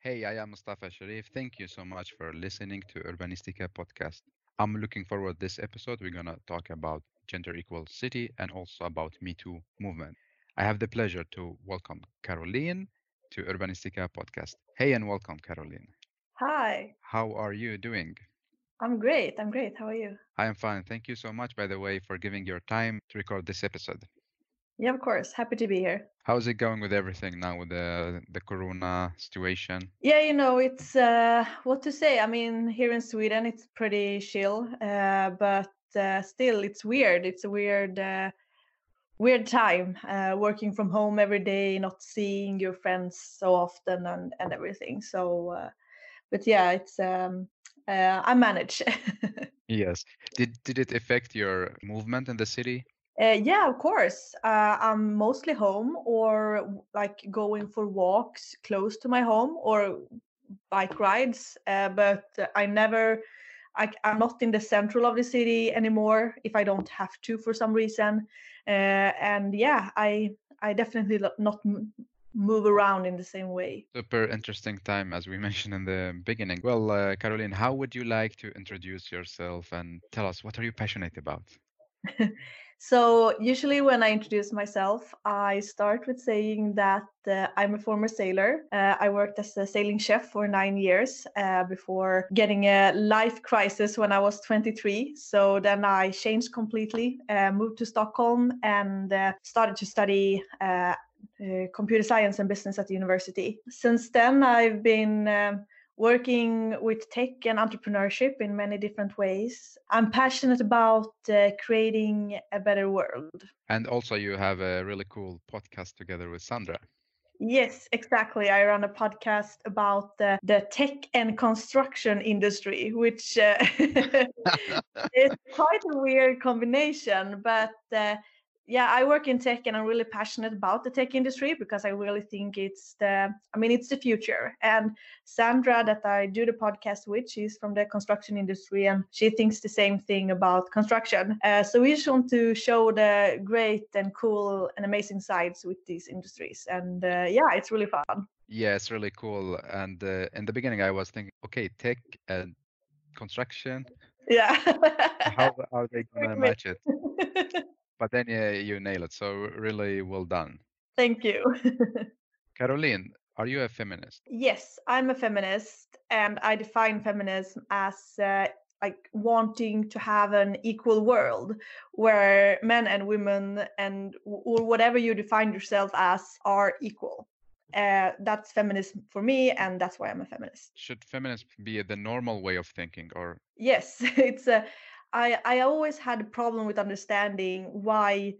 Hey, I am Mustafa Sharif. Thank you so much for listening to Urbanistica podcast. I'm looking forward this episode. We're gonna talk about gender equal city and also about Me Too movement. I have the pleasure to welcome Caroline to Urbanistica podcast. Hey and welcome, Caroline. Hi, How are you doing? I'm great. I'm great. How are you? I am fine. Thank you so much, by the way, for giving your time to record this episode. Yeah, of course. Happy to be here. How's it going with everything now with the the corona situation? Yeah, you know, it's uh, what to say. I mean, here in Sweden, it's pretty chill, uh, but uh, still, it's weird. It's a weird, uh, weird time uh, working from home every day, not seeing your friends so often, and and everything. So, uh, but yeah, it's um, uh, I manage. Yes. Did did it affect your movement in the city? Uh, yeah, of course. Uh, I'm mostly home or like going for walks close to my home or bike rides. Uh, but I never, I, I'm not in the central of the city anymore if I don't have to for some reason. Uh, and yeah, I I definitely not move around in the same way. Super interesting time, as we mentioned in the beginning. Well, uh, Caroline, how would you like to introduce yourself and tell us what are you passionate about? So usually when I introduce myself, I start with saying that uh, I'm a former sailor. Uh, I worked as a sailing chef for nine years uh, before getting a life crisis when I was 23. So then I changed completely, uh, moved to Stockholm, and uh, started to study. Uh, computer science and business at the university. Since then, I've been um, working with tech and entrepreneurship in many different ways. I'm passionate about uh, creating a better world. And also, you have a really cool podcast together with Sandra. Yes, exactly. I run a podcast about the, the tech and construction industry, which uh, is quite a weird combination. But uh, yeah, I work in tech and I'm really passionate about the tech industry because I really think it's the, I mean, it's the future. And Sandra, that I do the podcast with, she's from the construction industry and she thinks the same thing about construction. Uh, so we just want to show the great and cool and amazing sides with these industries. And uh, yeah, it's really fun. Yeah, it's really cool. And uh, in the beginning, I was thinking, okay, tech and construction, Yeah. how are they gonna match it? But then, yeah, you nail it. So really well done. Thank you. Caroline, are you a feminist? yes, I'm a feminist, and I define feminism as uh, like wanting to have an equal world where men and women and or whatever you define yourself as are equal. Uh, that's feminism for me, and that's why I'm a feminist. Should feminism be the normal way of thinking, or Yes, it's a. I I always had a problem with understanding why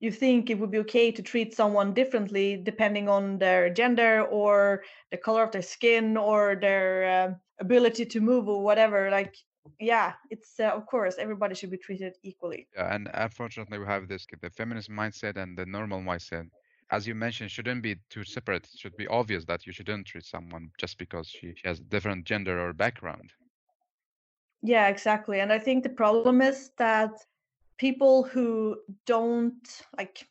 you think it would be okay to treat someone differently depending on their gender or the color of their skin or their um ability to move or whatever. Like, yeah, it's uh, of course everybody should be treated equally. Yeah, and unfortunately, we have this the feminist mindset and the normal mindset. As you mentioned, shouldn't be too separate. It should be obvious that you shouldn't treat someone just because she, she has a different gender or background. Yeah, exactly. And I think the problem is that people who don't like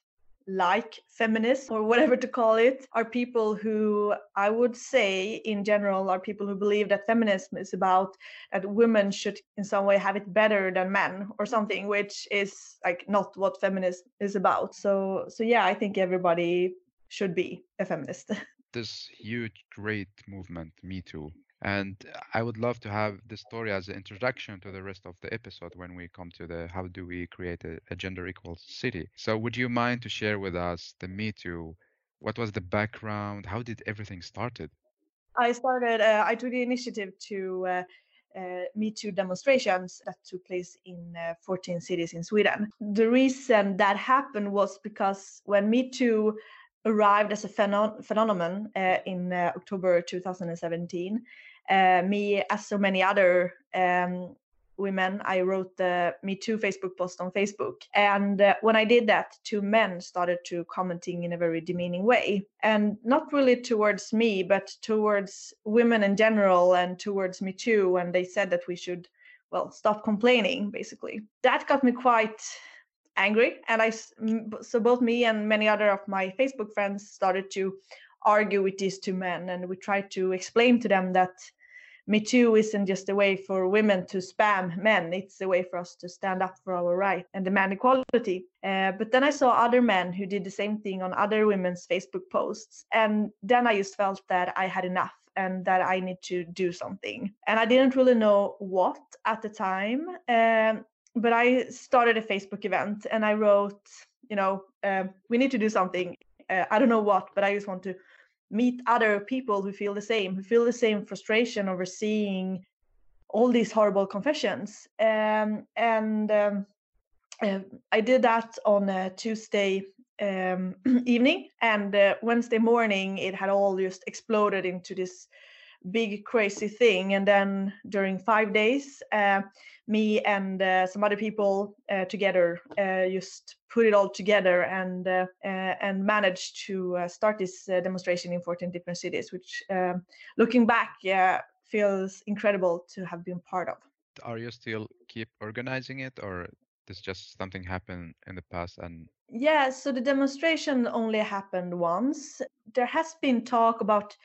like feminists or whatever to call it are people who I would say in general are people who believe that feminism is about that women should in some way have it better than men or something which is like not what feminism is about. So so yeah, I think everybody should be a feminist. This huge, great movement, Me Too. And I would love to have this story as an introduction to the rest of the episode when we come to the how do we create a, a gender equal city. So would you mind to share with us the Me Too? What was the background? How did everything started? I started, uh, I took the initiative to uh, uh, Me Too demonstrations that took place in uh, 14 cities in Sweden. The reason that happened was because when Me Too arrived as a pheno- phenomenon uh, in uh, October 2017, uh, me, as so many other um, women, I wrote the Me Too Facebook post on Facebook. And uh, when I did that, two men started to commenting in a very demeaning way. And not really towards me, but towards women in general and towards me too. And they said that we should, well, stop complaining, basically. That got me quite angry and i so both me and many other of my facebook friends started to argue with these two men and we tried to explain to them that me Too isn't just a way for women to spam men. It's a way for us to stand up for our right and demand equality. Uh, but then I saw other men who did the same thing on other women's Facebook posts. And then I just felt that I had enough and that I need to do something. And I didn't really know what at the time. Um, but I started a Facebook event and I wrote, you know, um, we need to do something. Uh, I don't know what, but I just want to meet other people who feel the same, who feel the same frustration over seeing all these horrible confessions. Um, and um, uh, I did that on a Tuesday um, evening, and uh, Wednesday morning it had all just exploded into this big crazy thing. And then during five days, uh, me and uh, some other people uh, together uh, just put it all together and uh, uh, and managed to uh, start this demonstration in 14 different cities which um, looking back yeah feels incredible to have been part of are you still keep organizing it or this just something happened in the past and yeah so the demonstration only happened once there has been talk about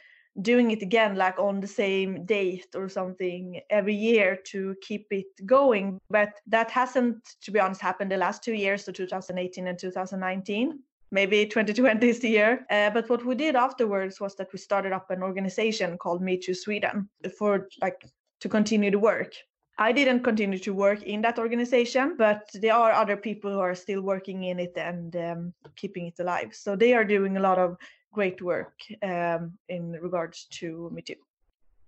doing it again like on the same date or something every year to keep it going. But that hasn't to be honest happened the last two years so 2018 and 2019 maybe 2020 is the year. Uh, but what we did afterwards was that we started up an organization called me too sweden for like to continue the work. I didn't continue to work in that organization, but there are other people who are still working in it and um, keeping it alive. So they are doing a lot of great work um, in regards to Me Too.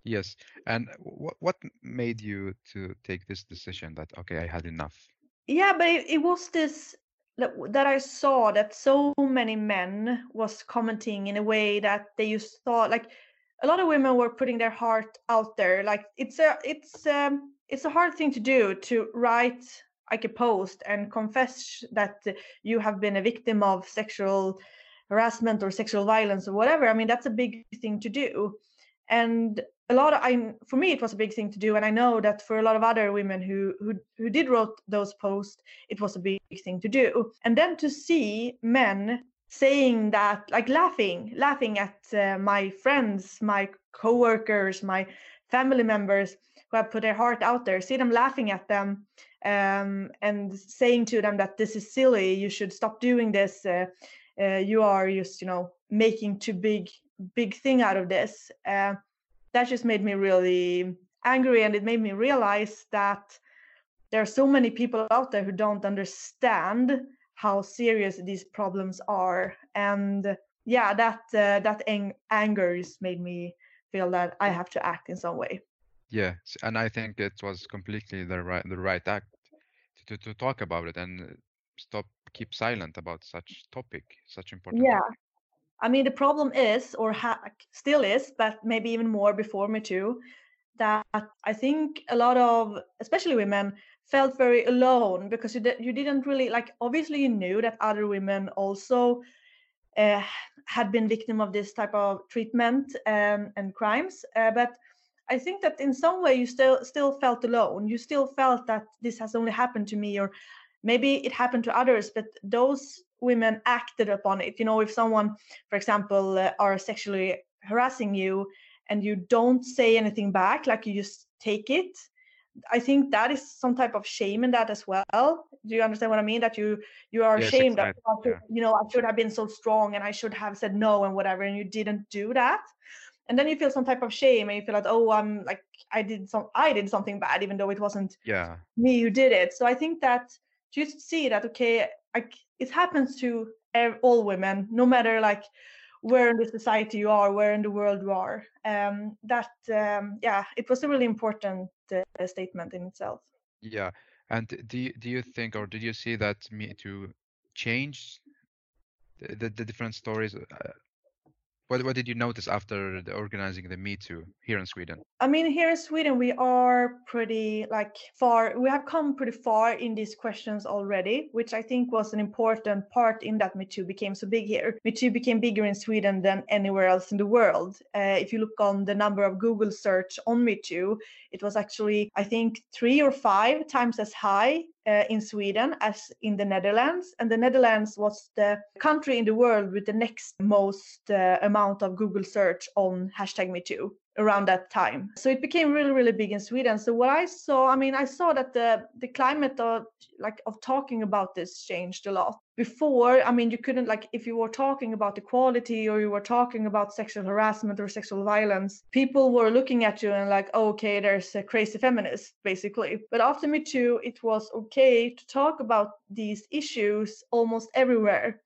Yes, and what what made you to take this decision that okay, I had enough? Yeah, but it, it was this that, I saw that so many men was commenting in a way that they just thought like a lot of women were putting their heart out there. Like it's a it's um it's a hard thing to do to write like a post and confess that you have been a victim of sexual harassment or sexual violence or whatever i mean that's a big thing to do. And a lot of i for me it was a big thing to do and i know that for a lot of other women who who who did wrote those posts it was a big thing to do. And then to see men saying that like laughing laughing at uh, my friends my coworkers my family members who have put their heart out there see them laughing at them um, and saying to them that this is silly you should stop doing this uh, uh, you are just you know making too big big thing out of this. Uh, that just made me really angry and it made me realize that there are so many people out there who don't understand how serious these problems are. And yeah that uh, that ang- anger just made me feel that i have to act in some way. Yeah and i think it was completely the right the right act to, to talk about it. And stop keep silent about such topic, such important. Yeah. Topic. I mean, the problem is, or ha- still is, but maybe even more before Me Too, that I think a lot of, especially women, felt very alone because you, you didn't really like. Obviously, you knew that other women also uh, had been victim of this type of treatment um, and crimes, uh, but I think that in some way you still still felt alone. You still felt that this has only happened to me, or maybe it happened to others but those women acted upon it. You know if someone for example uh, are sexually harassing you and you don't say anything back like you just take it i think that is some type of shame in that as well. Do you understand what i mean? That you you are yes, ashamed exactly. that yeah. you know i should have been so strong and i should have said no and whatever and you didn't do that. And then you feel some type of shame and you feel like oh i'm like i did some i did something bad even though it wasn't yeah. me who did it. So i think that just see that okay it happens to all women no matter like where in the society you are where in the world you are. Um, that um, yeah it was a really important uh, statement in itself. Yeah and do you, do you think or did you see that me to change the, the, the different stories uh, what what did you notice after the organizing the Me Too here in Sweden? I mean, here in Sweden, we are pretty like far. We have come pretty far in these questions already, which I think was an important part in that Me Too became so big here. Me Too became bigger in Sweden than anywhere else in the world. Uh, if you look on the number of Google search on Me Too, it was actually I think three or five times as high uh, in Sweden as in the Netherlands, and the Netherlands was the country in the world with the next most uh, amount of Google search on hashtag MeToo around that time. So it became really, really big in Sweden. So what I saw, I mean, I saw that the the climate of like of talking about this changed a lot. Before, I mean, you couldn't like if you were talking about equality or you were talking about sexual harassment or sexual violence, people were looking at you and like, oh, okay, there's a crazy feminist, basically. But after Me Too, it was okay to talk about these issues almost everywhere.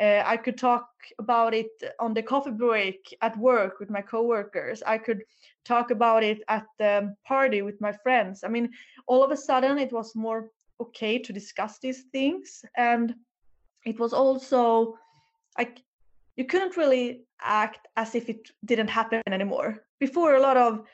Uh, I could talk about it on the coffee break at work with my coworkers. I could talk about it at the party with my friends. I mean, all of a sudden, it was more okay to discuss these things, and it was also like you couldn't really act as if it didn't happen anymore. Before, a lot of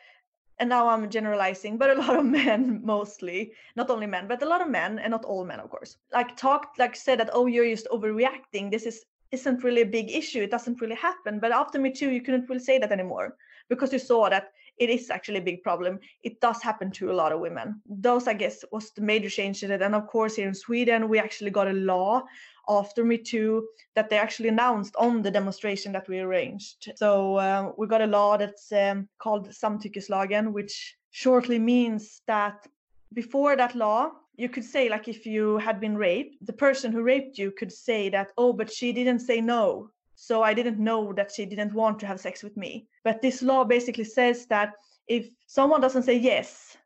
and now I'm generalizing, but a lot of men mostly, not only men, but a lot of men, and not all men, of course, like talked, like said that, oh, you're just overreacting. This is isn't really a big issue. It doesn't really happen. But after Me Too, you couldn't really say that anymore because you saw that it is actually a big problem. It does happen to a lot of women. Those, I guess, was the major change in it. And of course, here in Sweden, we actually got a law after Me Too that they actually announced on the demonstration that we arranged. So um, we got a law that's um, called Samtyckeslagen, which shortly means that before that law, you could say like if you had been raped, the person who raped you could say that, oh, but she didn't say no. So I didn't know that she didn't want to have sex with me. But this law basically says that if someone doesn't say yes,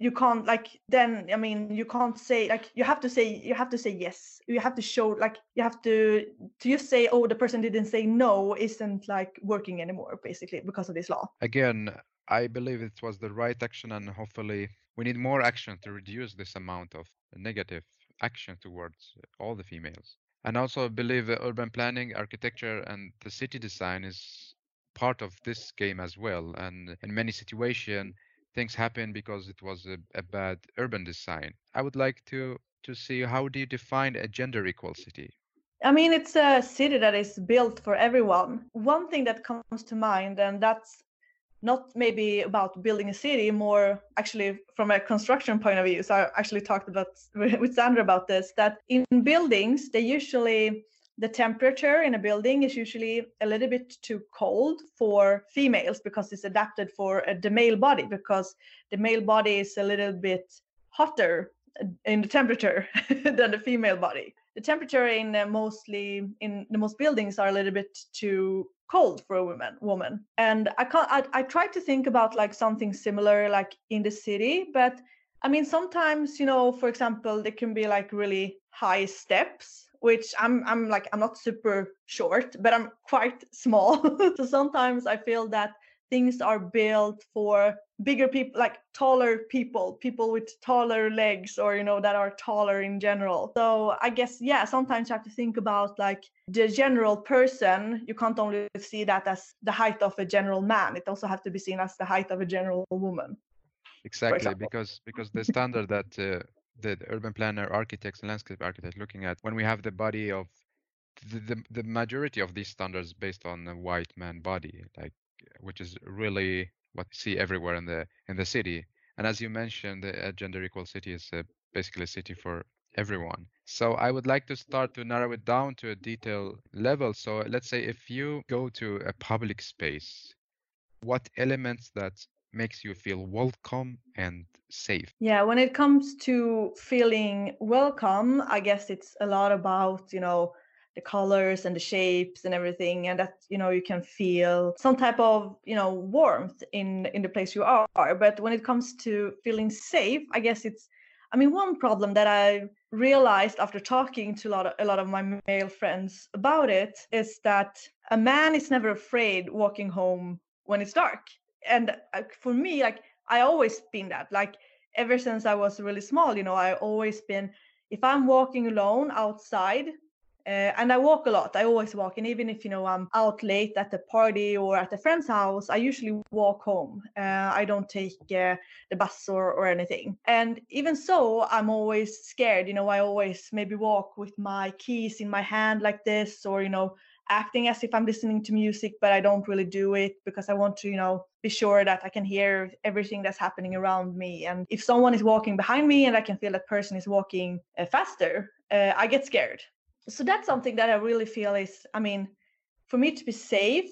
you can't like then i mean you can't say like you have to say you have to say yes you have to show like you have to to just say oh the person didn't say no isn't like working anymore basically because of this law Again, I believe it was the right action, and hopefully, we need more action to reduce this amount of negative action towards all the females. And also, I believe urban planning, architecture, and the city design is part of this game as well. And in many situations, things happen because it was a, a bad urban design. I would like to to see how do you define a gender equal city? I mean, it's a city that is built for everyone. One thing that comes to mind, and that's not maybe about building a city, more actually from a construction point of view. So I actually talked about with Sandra about this. That in buildings, they usually the temperature in a building is usually a little bit too cold for females because it's adapted for uh, the male body because the male body is a little bit hotter uh, in the temperature than the female body. The temperature in uh, mostly in the most buildings are a little bit too cold for a woman woman. And i can't I, I try to think about like something similar like in the city but i mean sometimes you know for example there can be like really high steps which i'm i'm like i'm not super short but i'm quite small. So sometimes i feel that things are built for bigger people like taller people people with taller legs or you know that are taller in general. So i guess yeah sometimes you have to think about like the general person. You can't only see that as the height of a general man. It also has to be seen as the height of a general woman Exactly, because because the standard that uh, the, the urban planner, architects, and landscape architects looking at when we have the body of the, the the majority of these standards based on a white man body, like which is really what we see everywhere in the in the city. And as you mentioned, a gender equal city is uh, basically a city for everyone. So I would like to start to narrow it down to a detail level. So let's say if you go to a public space, what elements that makes you feel welcome and safe? Yeah, when it comes to feeling welcome, I guess it's a lot about, you know, the colors and the shapes and everything and that you know you can feel some type of you know warmth in in the place you are but when it comes to feeling safe i guess it's i mean one problem that i realized after talking to a lot of a lot of my male friends about it is that a man is never afraid walking home when it's dark and uh, for me like i always been that like ever since i was really small you know i always been if i'm walking alone outside uh, and I walk a lot. I always walk, and even if you know I'm out late at the party or at a friend's house, I usually walk home. Uh, I don't take uh, the bus or or anything. And even so, I'm always scared. You know, I always maybe walk with my keys in my hand like this, or you know, acting as if I'm listening to music, but I don't really do it because I want to, you know, be sure that I can hear everything that's happening around me. And if someone is walking behind me and I can feel that person is walking uh, faster, uh, I get scared. So that's something that I really feel is, I mean, for me to be safe,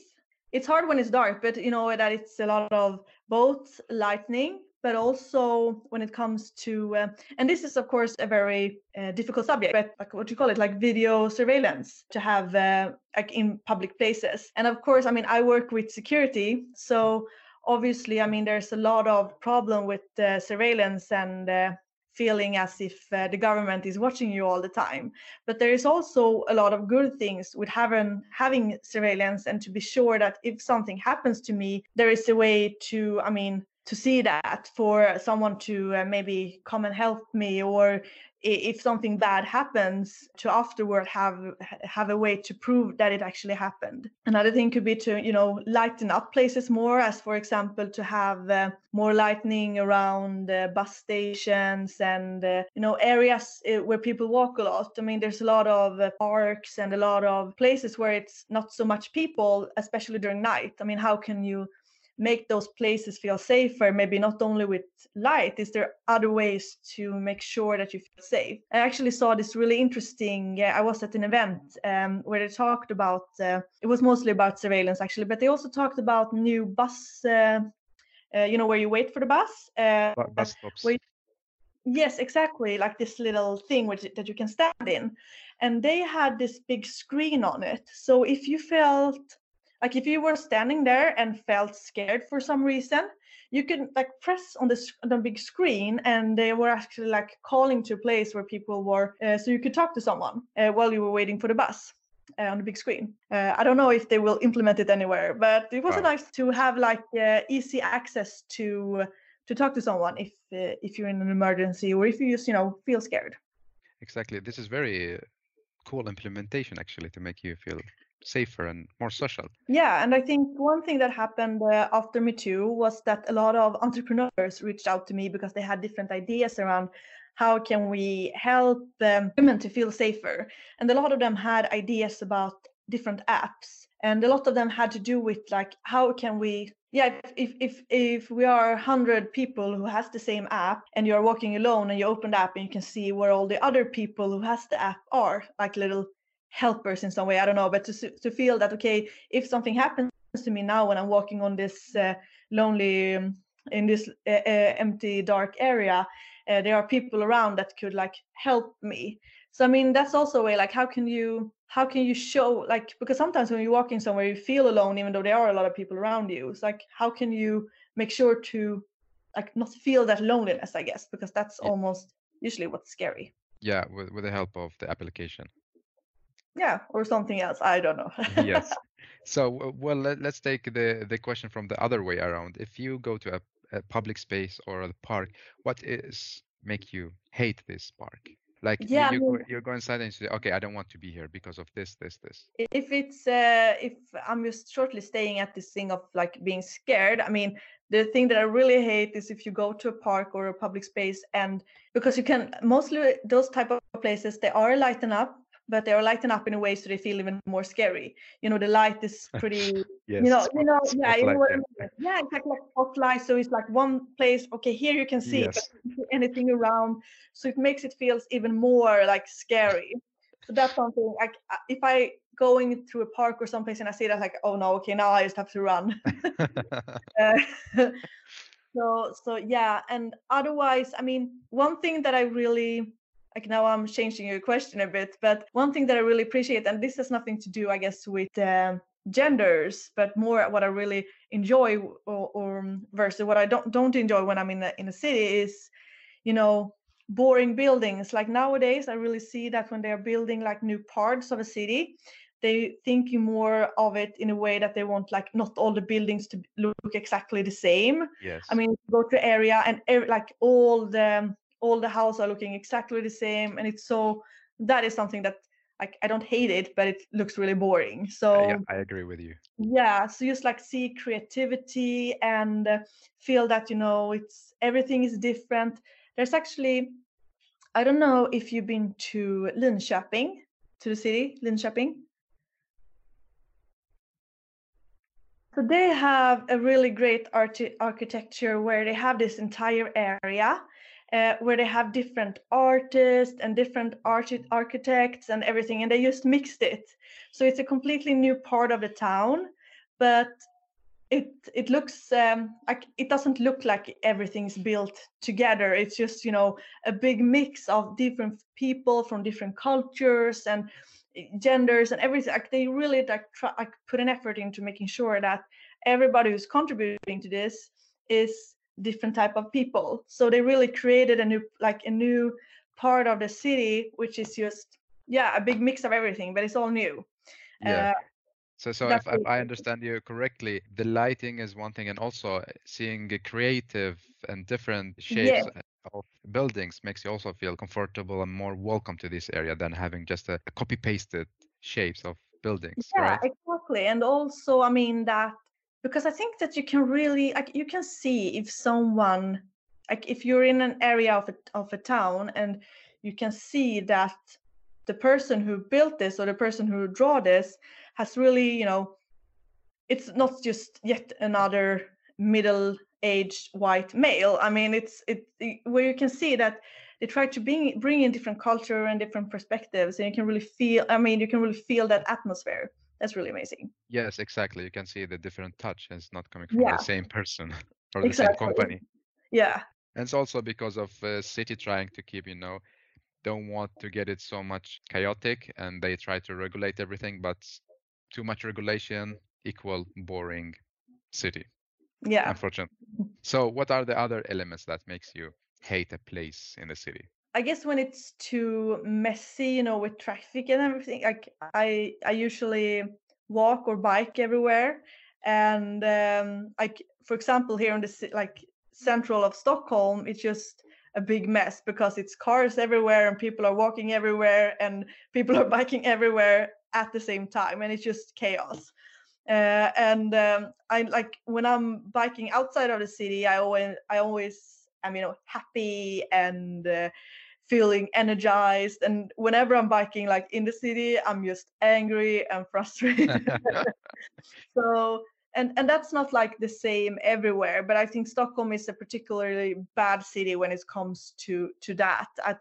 it's hard when it's dark, but you know that it's a lot of both lightning but also when it comes to uh, and this is of course a very uh, difficult subject but like what you call it like video surveillance to have uh, like in public places. And of course i mean i work with security so obviously i mean there's a lot of problem with surveillance and uh, feeling as if uh, the government is watching you all the time. But there is also a lot of good things with having having surveillance and to be sure that if something happens to me there is a way to i mean to see that for someone to uh, maybe come and help me or if something bad happens to afterward have have a way to prove that it actually happened. Another thing could be to you know lighten up places more as for example to have uh, more lightning around uh, bus stations and uh, you know areas uh, where people walk a lot. I mean there's a lot of uh, parks and a lot of places where it's not so much people especially during night. I mean how can you make those places feel safer maybe not only with light is there other ways to make sure that you feel safe? I actually saw this really interesting uh, i was at an event um, where they talked about uh, it was mostly about surveillance actually but they also talked about new bus uh, uh you know where you wait for the bus uh, bus stops. you, yes exactly like this little thing which, that you can stand in. And they had this big screen on it. So if you felt like if you were standing there and felt scared for some reason you could like press on the, the big screen and they were actually like calling to a place where people were uh, so you could talk to someone uh, while you were waiting for the bus uh, on the big screen. Uh, i don't know if they will implement it anywhere but it was wow. nice to have like uh, easy access to to talk to someone if uh, if you're in an emergency or if you just you know feel scared. Exactly. This is very cool implementation actually to make you feel safer and more social. Yeah, and I think one thing that happened uh, after Me Too was that a lot of entrepreneurs reached out to me because they had different ideas around how can we help um, women to feel safer, and a lot of them had ideas about different apps, and a lot of them had to do with like how can we yeah if if if we are 100 people who has the same app and you're walking alone and you open the app and you can see where all the other people who has the app are like little helpers in some way i don't know but to, to feel that okay if something happens to me now when i'm walking on this uh, lonely um, in this uh, uh, empty dark area uh, there are people around that could like help me. So i mean that's also a way like how can you how can you show like because sometimes when you're walking somewhere you feel alone even though there are a lot of people around you. It's like how can you make sure to like not feel that loneliness i guess because that's yeah. almost usually what's scary. Yeah with, with the help of the application yeah or something else i don't know. Yes. So well let, us take the the question from the other way around. If you go to a, a public space or a park what is make you hate this park? Like yeah, you, I mean, you go inside and you say okay i don't want to be here because of this this this. If it's uh if i'm just shortly staying at this thing of like being scared i mean the thing that i really hate is if you go to a park or a public space and because you can mostly those type of places they are lighten up but they are lighting up in a way so they feel even more scary. You know, the light is pretty. yes, you know, you know, yeah, you know yeah. yeah, exactly like spotlight. So it's like one place. Okay, here you can see, yes. but anything around, so it makes it feels even more like scary. So that's something like uh, if I going through a park or someplace and I see that like, oh no, okay, now I just have to run. uh, so so yeah, and otherwise, I mean, one thing that I really like now i'm changing your question a bit but one thing that i really appreciate and this has nothing to do i guess with um, genders but more what i really enjoy or, or um, versus what i don't don't enjoy when i'm in a, in a city is you know boring buildings. Like nowadays i really see that when they're building like new parts of a city they thinking more of it in a way that they want like not all the buildings to look exactly the same. Yes. i mean go to area and like all the all the houses are looking exactly the same and it's so that is something that like I don't hate it, but it looks really boring. So yeah, I agree with you. Yeah, so just like see creativity and uh, feel that you know it's everything is different. There's actually, I don't know if you've been to Linköping, to the city Linköping. So they have a really great art- architecture where they have this entire area uh, where they have different artists and different archi- architects and everything, and they just mixed it. So it's a completely new part of the town, but it it looks um, like it doesn't look like everything's built together. It's just you know a big mix of different people from different cultures and eh, genders and everything. Like they really like try like put an effort into making sure that everybody who's contributing to this is different type of people so they really created a new like a new part of the city which is just yeah a big mix of everything but it's all new Yeah. uh, So, so if, if I understand you correctly, the lighting is one thing, and also uh, seeing a creative and different shapes of buildings makes you also feel comfortable and more welcome to this area than having just a, a copy-pasted shapes of buildings, yeah right? exactly and also i mean that because i think that you can really like you can see if someone like if you're in an area of a, of a town and you can see that the person who built this or the person who draw this has really you know it's not just yet another middle aged white male. I mean it's it, it- where you can see that they try to bring bring in different culture and different perspectives and you can really feel i mean you can really feel that atmosphere that's really amazing Yes, exactly. You can see the different touch, and it's not coming from yeah the same person or the same company. yeah And it's also because of uh, city trying to keep, you know, don't want to get it so much chaotic, and they try to regulate everything, but too much regulation equal boring city, yeah unfortunately. So what are the other elements that makes you hate a place in the city? I guess when it's too messy, you know, with traffic and everything, like I I usually walk or bike everywhere, and um, like for example, here in the like central of Stockholm, it's just a big mess because it's cars everywhere and people are walking everywhere and people are biking everywhere at the same time, and it's just chaos. Uh, and um, I like when I'm biking outside of the city, I always I always am you know happy and uh, feeling energized. And whenever I'm biking like in the city, I'm just angry and frustrated. so and and that's not like the same everywhere, but I think Stockholm is a particularly bad city when it comes to to that. At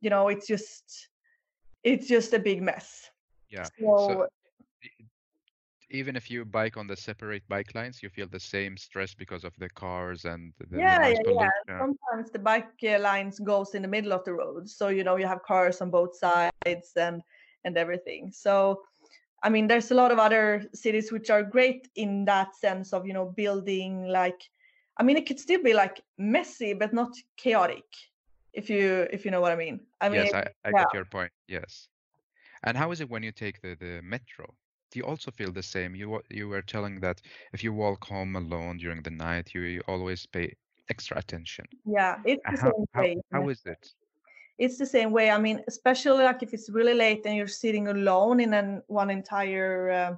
you know, it's just it's just a big mess. Yeah. So So even if you bike on the separate bike lines, you feel the same stress because of the cars and the, Yeah, yeah, yeah. Sometimes the bike uh, lines goes in the middle of the road, so you know you have cars on both sides and and everything. So I mean, there's a lot of other cities which are great in that sense of you know building like, I mean, it could still be like messy but not chaotic, if you if you know what I mean. I mean, Yes, I, I yeah, get your point. Yes. And how is it when you take the, the metro? Do you also feel the same? You you were telling that if you walk home alone during the night, you, you always pay extra attention. yeah, it's the How same how way. how is it? it's the same way. I mean, especially like if it's really late and you're sitting alone in an one entire. Uh,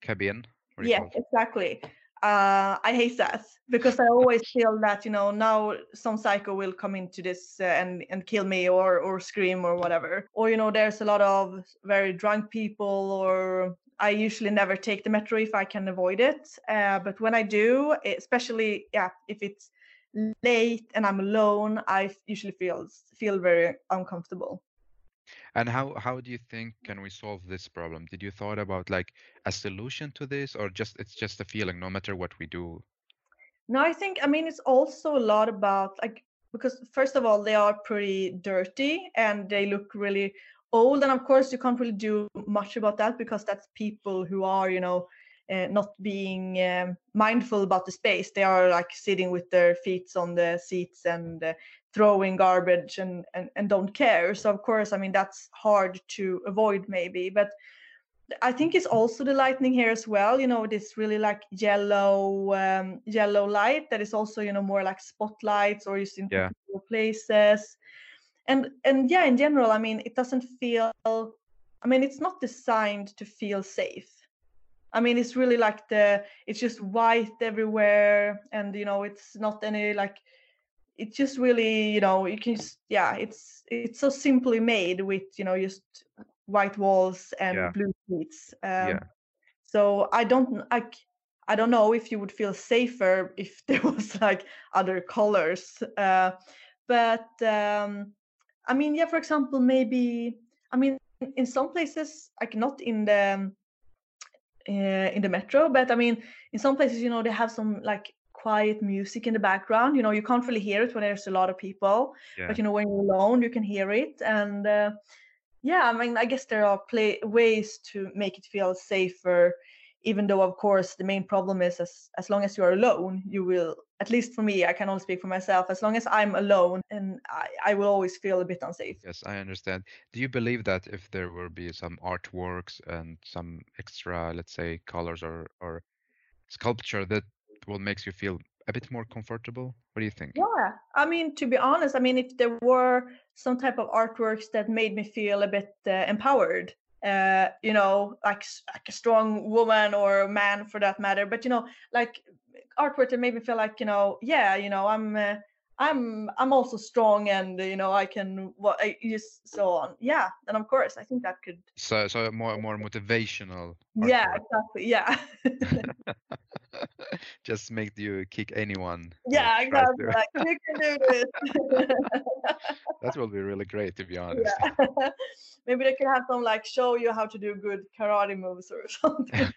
Cabin? What do you Yeah, exactly. Uh, I hate that because I always feel that you know now some psycho will come into this uh, and and kill me or or scream or whatever. Or you know there's a lot of very drunk people or I usually never take the metro if I can avoid it. Uh, but when I do, especially yeah, if it's late and I'm alone, I usually feel feel very uncomfortable. And how how do you think can we solve this problem? Did you thought about like a solution to this, or just it's just a feeling no matter what we do? No, I think I mean it's also a lot about like because first of all they are pretty dirty and they look really old and of course you can't really do much about that because that's people who are you know uh, not being um, mindful about the space they are like sitting with their feet on the seats and uh, throwing garbage and, and and don't care so of course i mean that's hard to avoid maybe but I think it's also the lightning here as well. You know, this really like yellow, um, yellow light that is also you know more like spotlights or used in Yeah. places. And and yeah, in general, I mean, it doesn't feel. I mean, it's not designed to feel safe. I mean, it's really like the. It's just white everywhere, and you know, it's not any like. It's just really, you know, you can just yeah, it's it's so simply made with you know just white walls and Yeah. blue sheets. Um, Yeah. so I don't I, I don't know if you would feel safer if there was like other colors. Uh, but um, I mean, yeah, for example, maybe I mean, in some places, like not in the uh, in the metro, but I mean, in some places, you know, they have some like quiet music in the background. You know, you can't really hear it when there's a lot of people, Yeah. but you know, when you're alone, you can hear it. And uh, yeah, I mean, I guess there are play ways to make it feel safer. Even though, of course, the main problem is as as long as you are alone, you will. At least for me, I can only speak for myself. As long as I'm alone, and I, I will always feel a bit unsafe. Yes, I understand. Do you believe that if there will be some artworks and some extra, let's say, colors or or sculpture that will makes you feel a bit more comfortable? What do you think? Yeah, I mean, to be honest, I mean, if there were some type of artworks that made me feel a bit uh, empowered, uh, you know, like like a strong woman or man for that matter, but you know, like artwork that made me feel like, you know, yeah, you know, I'm. Uh, I'm I'm also strong and you know I can what I just so on yeah and of course I think that could So so more more motivational yeah exactly yeah Just make you kick anyone yeah exactly like you can do this That will be really great, to be honest. Yeah. Maybe they could have some like show you how to do good karate moves or something.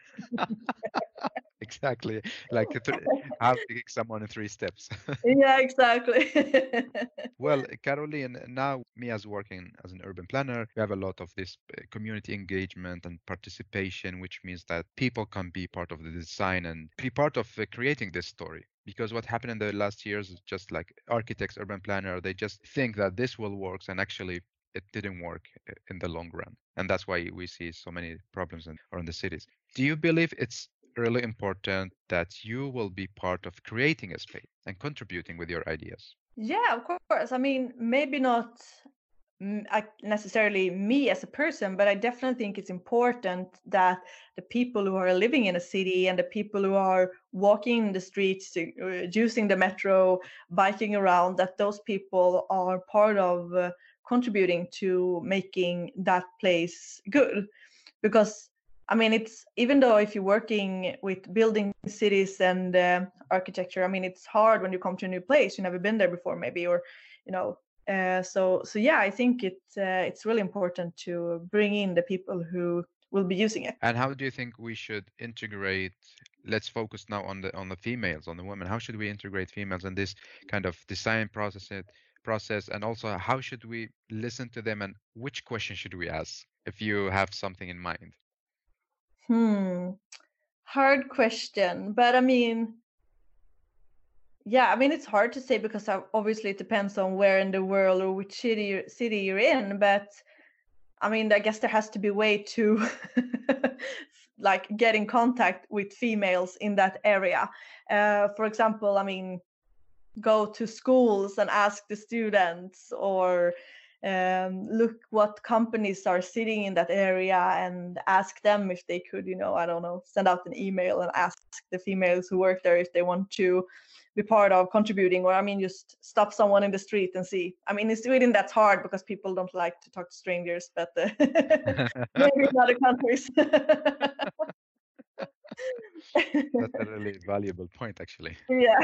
Exactly. Like th- how to kick someone in three steps. yeah, exactly. Well, Caroline, now me as working as an urban planner, we have a lot of this uh, community engagement and participation, which means that people can be part of the design and be part of uh, creating this story. Because what happened in the last years is just like architects, urban planner, they just think that this will work, and actually it didn't work uh, in the long run. And that's why we see so many problems in, around the cities. Do you believe it's really important that you will be part of creating a space and contributing with your ideas? yeah, of course. I mean, maybe not mm, necessarily me as a person, but I definitely think it's important that the people who are living in a city and the people who are walking in the streets, uh, using the metro, biking around, that those people are part of uh, contributing to making that place good. Because I mean, it's even though if you're working with building cities and uh, architecture, I mean, it's hard when you come to a new place. You've never been there before, maybe, or you know, uh, so so yeah, I think it uh, it's really important to bring in the people who will be using it. And how do you think we should integrate? Let's focus now on the on the females, on the women. How should we integrate females in this kind of design process process? And also, how should we listen to them? And which question should we ask if you have something in mind? Hmm, hard question, but I mean, yeah, I mean it's hard to say because obviously it depends on where in the world or which city you're, city you're in. But I mean, I guess there has to be a way to like get in contact with females in that area. Uh, for example, I mean, go to schools and ask the students or um, look what companies are sitting in that area and ask them if they could, you know, I don't know, send out an email and ask the females who work there if they want to be part of contributing or I mean just stop someone in the street and see. I mean in Sweden that's hard because people don't like to talk to strangers, but uh, maybe in other countries. That's a really valuable point, actually. yeah.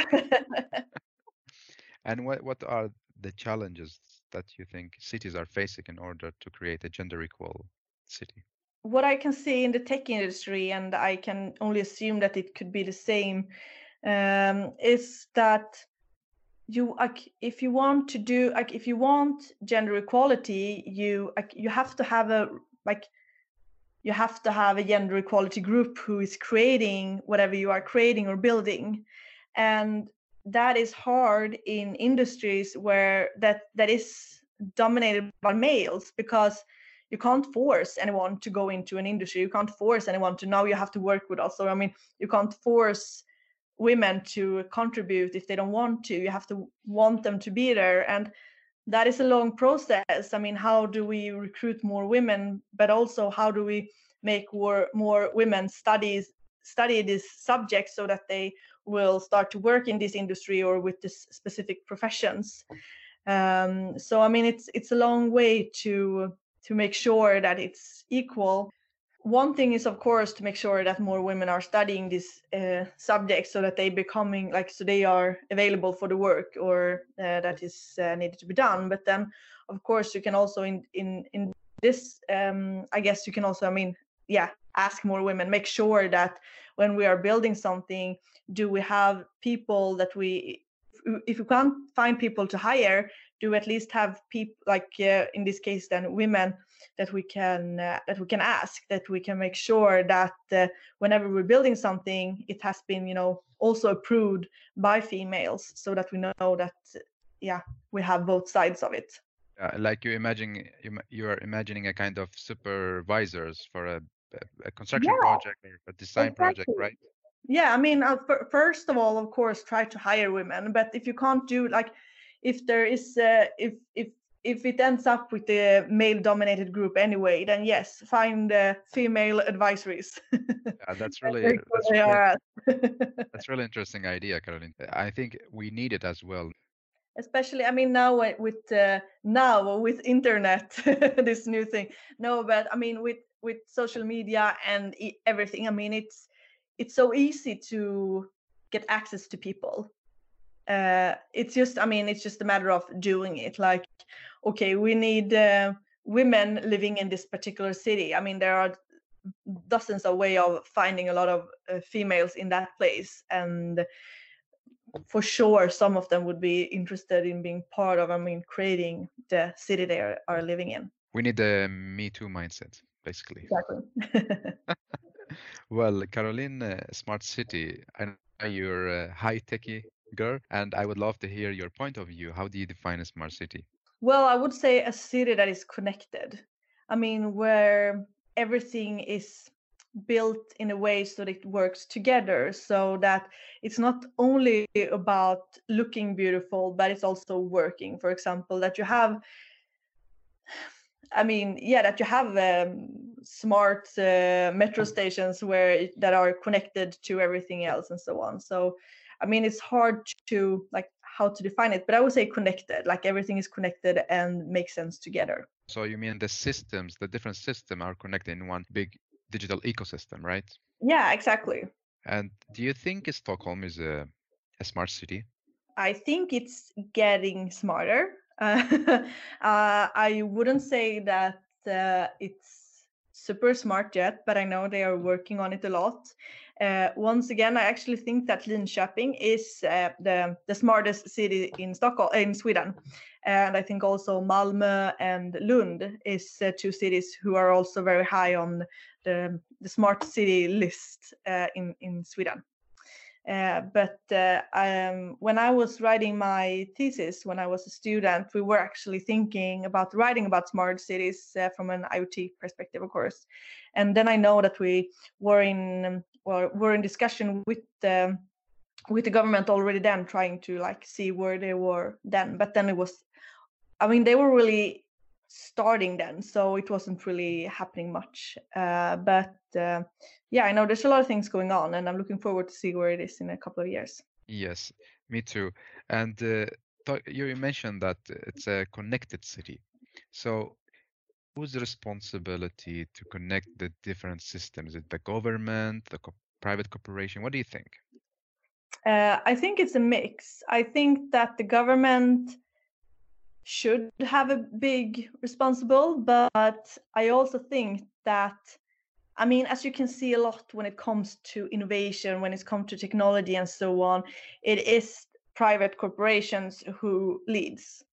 And what what are the challenges that you think cities are facing in order to create a gender equal city? what I can see in the tech industry, and I can only assume that it could be the same, um, is that you like if you want to do like if you want gender equality, you like you have to have a like you have to have a gender equality group who is creating whatever you are creating or building, and that is hard in industries where that that is dominated by males because you can't force anyone to go into an industry. You can't force anyone to now you have to work with us or i mean you can't force women to contribute if they don't want to. You have to want them to be there. And that is a long process. I mean how do we recruit more women but also how do we make more more women studies study this subject so that they will start to work in this industry or with this specific professions. Um, so i mean it's it's a long way to to make sure that it's equal. One thing is of course to make sure that more women are studying this uh, subjects so that they becoming like so they are available for the work or uh, that is uh, needed to be done. But then of course you can also in in in this um, i guess you can also i mean yeah ask more women make sure that when we are building something do we have people that we if we can't find people to hire do at least have people like uh, in this case then women that we can uh, that we can ask that we can make sure that uh, whenever we're building something it has been you know also approved by females so that we know that yeah we have both sides of it. Like you imagine you, you are imagining a kind of supervisors for a, a construction yeah, project or a design exactly. project right? Yeah i mean uh, first of all of course try to hire women but if you can't do like if there is uh, if if if it ends up with a male dominated group anyway then yes find uh, female advisories. Yeah, that's really that's really, that's really interesting idea caroline. I think we need it as well. Especially i mean now with uh, now with internet this new thing. No but i mean with with social media and everything. I mean it's it's so easy to get access to people. Uh, it's just i mean it's just a matter of doing it. Like okay we need uh, women living in this particular city. I mean there are dozens of way of finding a lot of uh, females in that place. And for sure some of them would be interested in being part of i mean creating the city they are, are living in. We need the me too mindset basically. Exactly. Well caroline uh, smart city i know you're a high techy girl and i would love to hear your point of view. How do you define a smart city? Well i would say a city that is connected. I mean where everything is built in a way so that it works together so that it's not only about looking beautiful but it's also working. For example that you have i mean yeah that you have um, smart uh, metro stations where that are connected to everything else and so on so i mean it's hard to like how to define it but i would say connected like everything is connected and makes sense together so you mean the systems the different systems are connected in one big digital ecosystem, right? Yeah, exactly. And do you think Stockholm is a, a smart city? I think it's getting smarter. Uh, I wouldn't say that uh, it's super smart yet, but I know they are working on it a lot. Uh, once again, I actually think that Linköping is uh, the the smartest city in Stockholm in Sweden, and I think also Malmö and Lund is two cities who are also very high on the, the smart city list in in Sweden. Uh, but uh, um, when I was writing my thesis, when I was a student, we were actually thinking about writing about smart cities uh, from an IoT perspective, of course. And then I know that we were in well, were in discussion with the with the government already then, trying to like see where they were then. But then it was, I mean, they were really starting then so it wasn't really happening much. Uh, but uh, yeah i know there's a lot of things going on and i'm looking forward to see where it is in a couple of years. Yes me too. And uh, you mentioned that it's a connected city. So whose responsibility to connect the different systems? Is it the government the co- private corporation? What do you think? Uh, i think it's a mix. I think that the government should have a big responsible but i also think that i mean as you can see a lot when it comes to innovation when it comes to technology and so on it is private corporations who leads.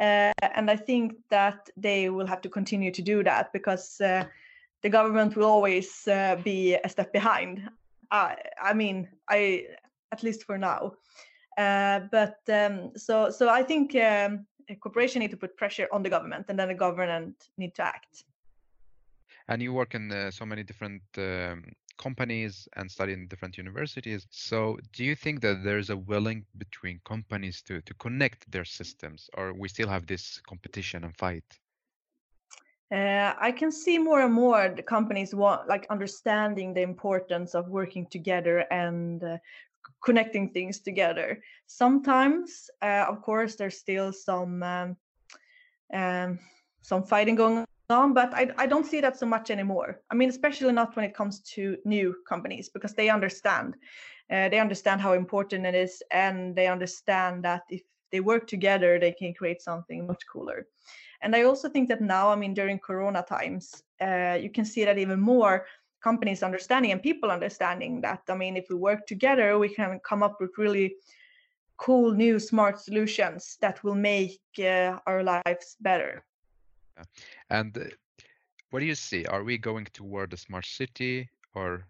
Uh, and i think that they will have to continue to do that because uh, the government will always uh, be a step behind. I mean i at least for now. Uh, but um, so so i think um, corporation need to put pressure on the government and then the government need to act. And you work in uh, so many different um, companies and study in different universities. So do you think that there's a willing between companies to to connect their systems or we still have this competition and fight? Uh, I can see more and more the companies want like understanding the importance of working together and uh, connecting things together. Sometimes, uh, of course, there's still some um, um, some fighting going on, but I, I don't see that so much anymore. I mean, especially not when it comes to new companies because they understand. Uh, they understand how important it is, and they understand that if they work together, they can create something much cooler. And I also think that now, I mean, during Corona times, uh, you can see that even more companies understanding and people understanding that. I mean, if we work together, we can come up with really cool new smart solutions that will make uh, our lives better. And uh, what do you see? Are we going toward a smart city or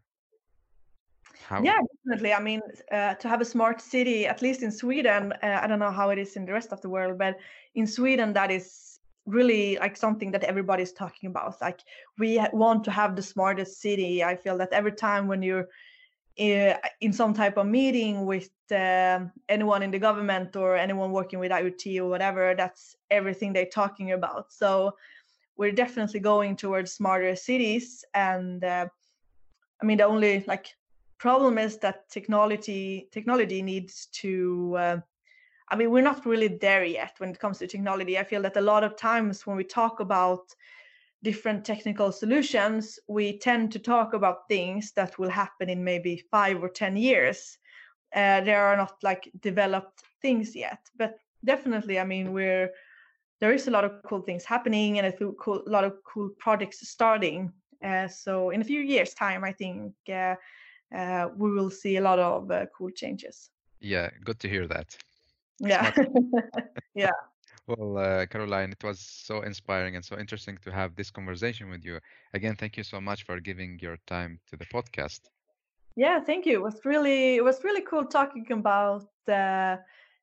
how? Yeah, definitely. I mean, uh, to have a smart city, at least in Sweden, uh, I don't know how it is in the rest of the world, but in Sweden, that is really like something that everybody's talking about. Like, we want to have the smartest city. I feel that every time when you're uh, in some type of meeting with uh, anyone in the government or anyone working with IoT or whatever, that's everything they're talking about. So we're definitely going towards smarter cities. And uh, I mean, the only like problem is that technology technology needs to. Uh, I mean, we're not really there yet when it comes to technology. I feel that a lot of times when we talk about different technical solutions, we tend to talk about things that will happen in maybe five or 10 years. Uh, there are not like developed things yet, but definitely, I mean, we're there is a lot of cool things happening and a, cool, lot of cool projects starting. Uh, so in a few years' time, I think uh, uh we will see a lot of uh, cool changes. Yeah, good to hear that. Yeah, yeah. Well, uh, Caroline, it was so inspiring and so interesting to have this conversation with you. Again, thank you so much for giving your time to the podcast. Yeah, thank you. It was really it was really cool talking about uh,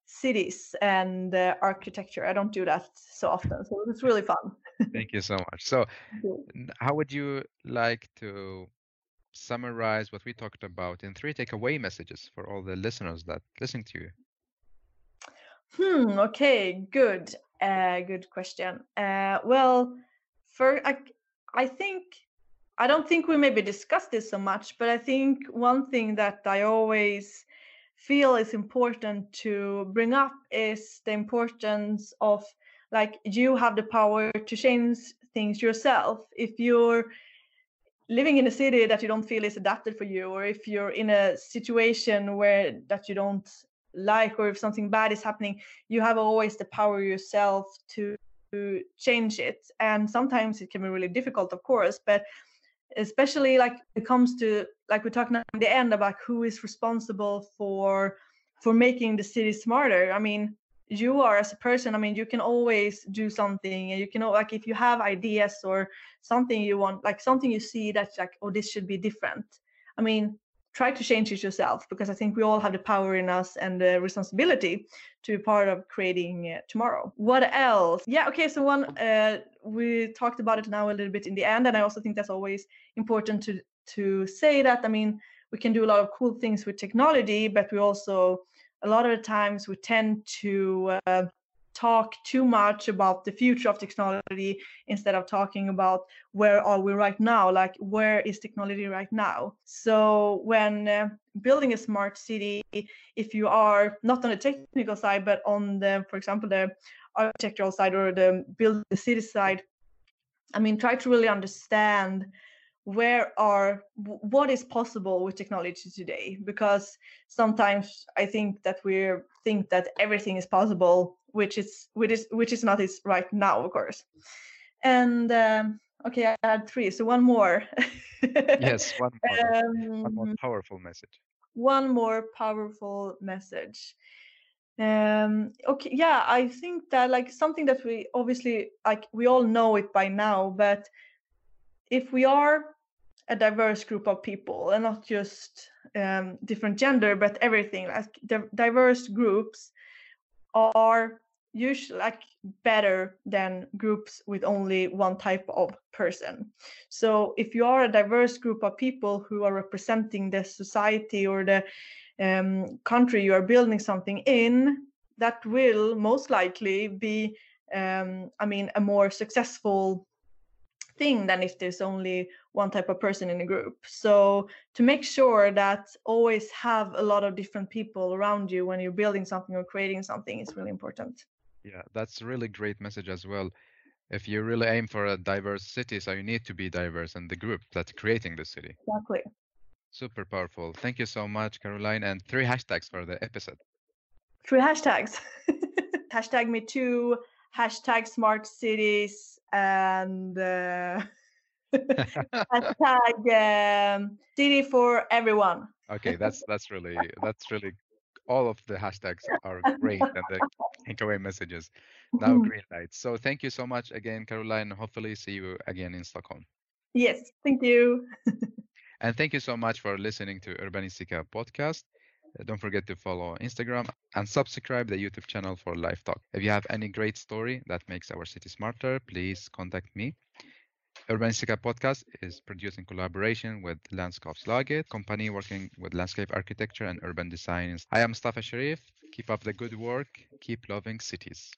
cities and uh, architecture. I don't do that so often, so it was really fun. thank you so much. So, how would you like to summarize what we talked about in three takeaway messages for all the listeners that listen to you? Hmm. Okay. Good. Uh, good question. Uh, well, for I, I think I don't think we maybe discussed this so much, but I think one thing that I always feel is important to bring up is the importance of like you have the power to change things yourself. If you're living in a city that you don't feel is adapted for you, or if you're in a situation where that you don't like or if something bad is happening you have always the power yourself to, to change it. And sometimes it can be really difficult of course but especially like it comes to like we're talking at the end about who is responsible for for making the city smarter. I mean you are as a person i mean you can always do something and you can like if you have ideas or something you want like something you see that's like oh this should be different. I mean try to change it yourself because I think we all have the power in us and the responsibility to be part of creating uh, tomorrow. What else? Yeah, okay. So one, uh, we talked about it now a little bit in the end, and I also think that's always important to to say that. I mean, we can do a lot of cool things with technology, but we also a lot of the times we tend to uh, talk too much about the future of technology instead of talking about where are we right now like where is technology right now? So when uh, building a smart city if you are not on the technical side but on the for example the architectural side or the build the city side i mean try to really understand where are what is possible with technology today? Because sometimes i think that we think that everything is possible which is which is which is not is right now of course. And um, okay i had three so one more. Yes one more, um, one more powerful message. one more powerful message. Um okay yeah i think that like something that we obviously like we all know it by now but if we are a diverse group of people and not just um, different gender but everything. Like diverse groups are usually like better than groups with only one type of person. So if you are a diverse group of people who are representing the society or the um, country you are building something in that will most likely be um, i mean a more successful thing than if there's only one type of person in a group. So to make sure that always have a lot of different people around you when you're building something or creating something is really important. Yeah, that's a really great message as well. if you really aim for a diverse city, so you need to be diverse in the group that's creating the city. Exactly. Super powerful. Thank you so much, Caroline. And three hashtags for the episode. Three hashtags. hashtag me too, hashtag smart cities, and uh, hashtag um, city for everyone. okay, that's that's really that's really all of the hashtags are great and the takeaway messages. Now green lights. So thank you so much again, Caroline. Hopefully see you again in Stockholm. Yes, thank you. And thank you so much for listening to Urbanistica podcast. Don't forget to follow Instagram and subscribe the YouTube channel for live talk. If you have any great story that makes our city smarter, please contact me. Urbanistica podcast is produced in collaboration with Landskapslaget, company working with landscape architecture and urban design. I am Mustafa Sharif. Keep up the good work. Keep loving cities.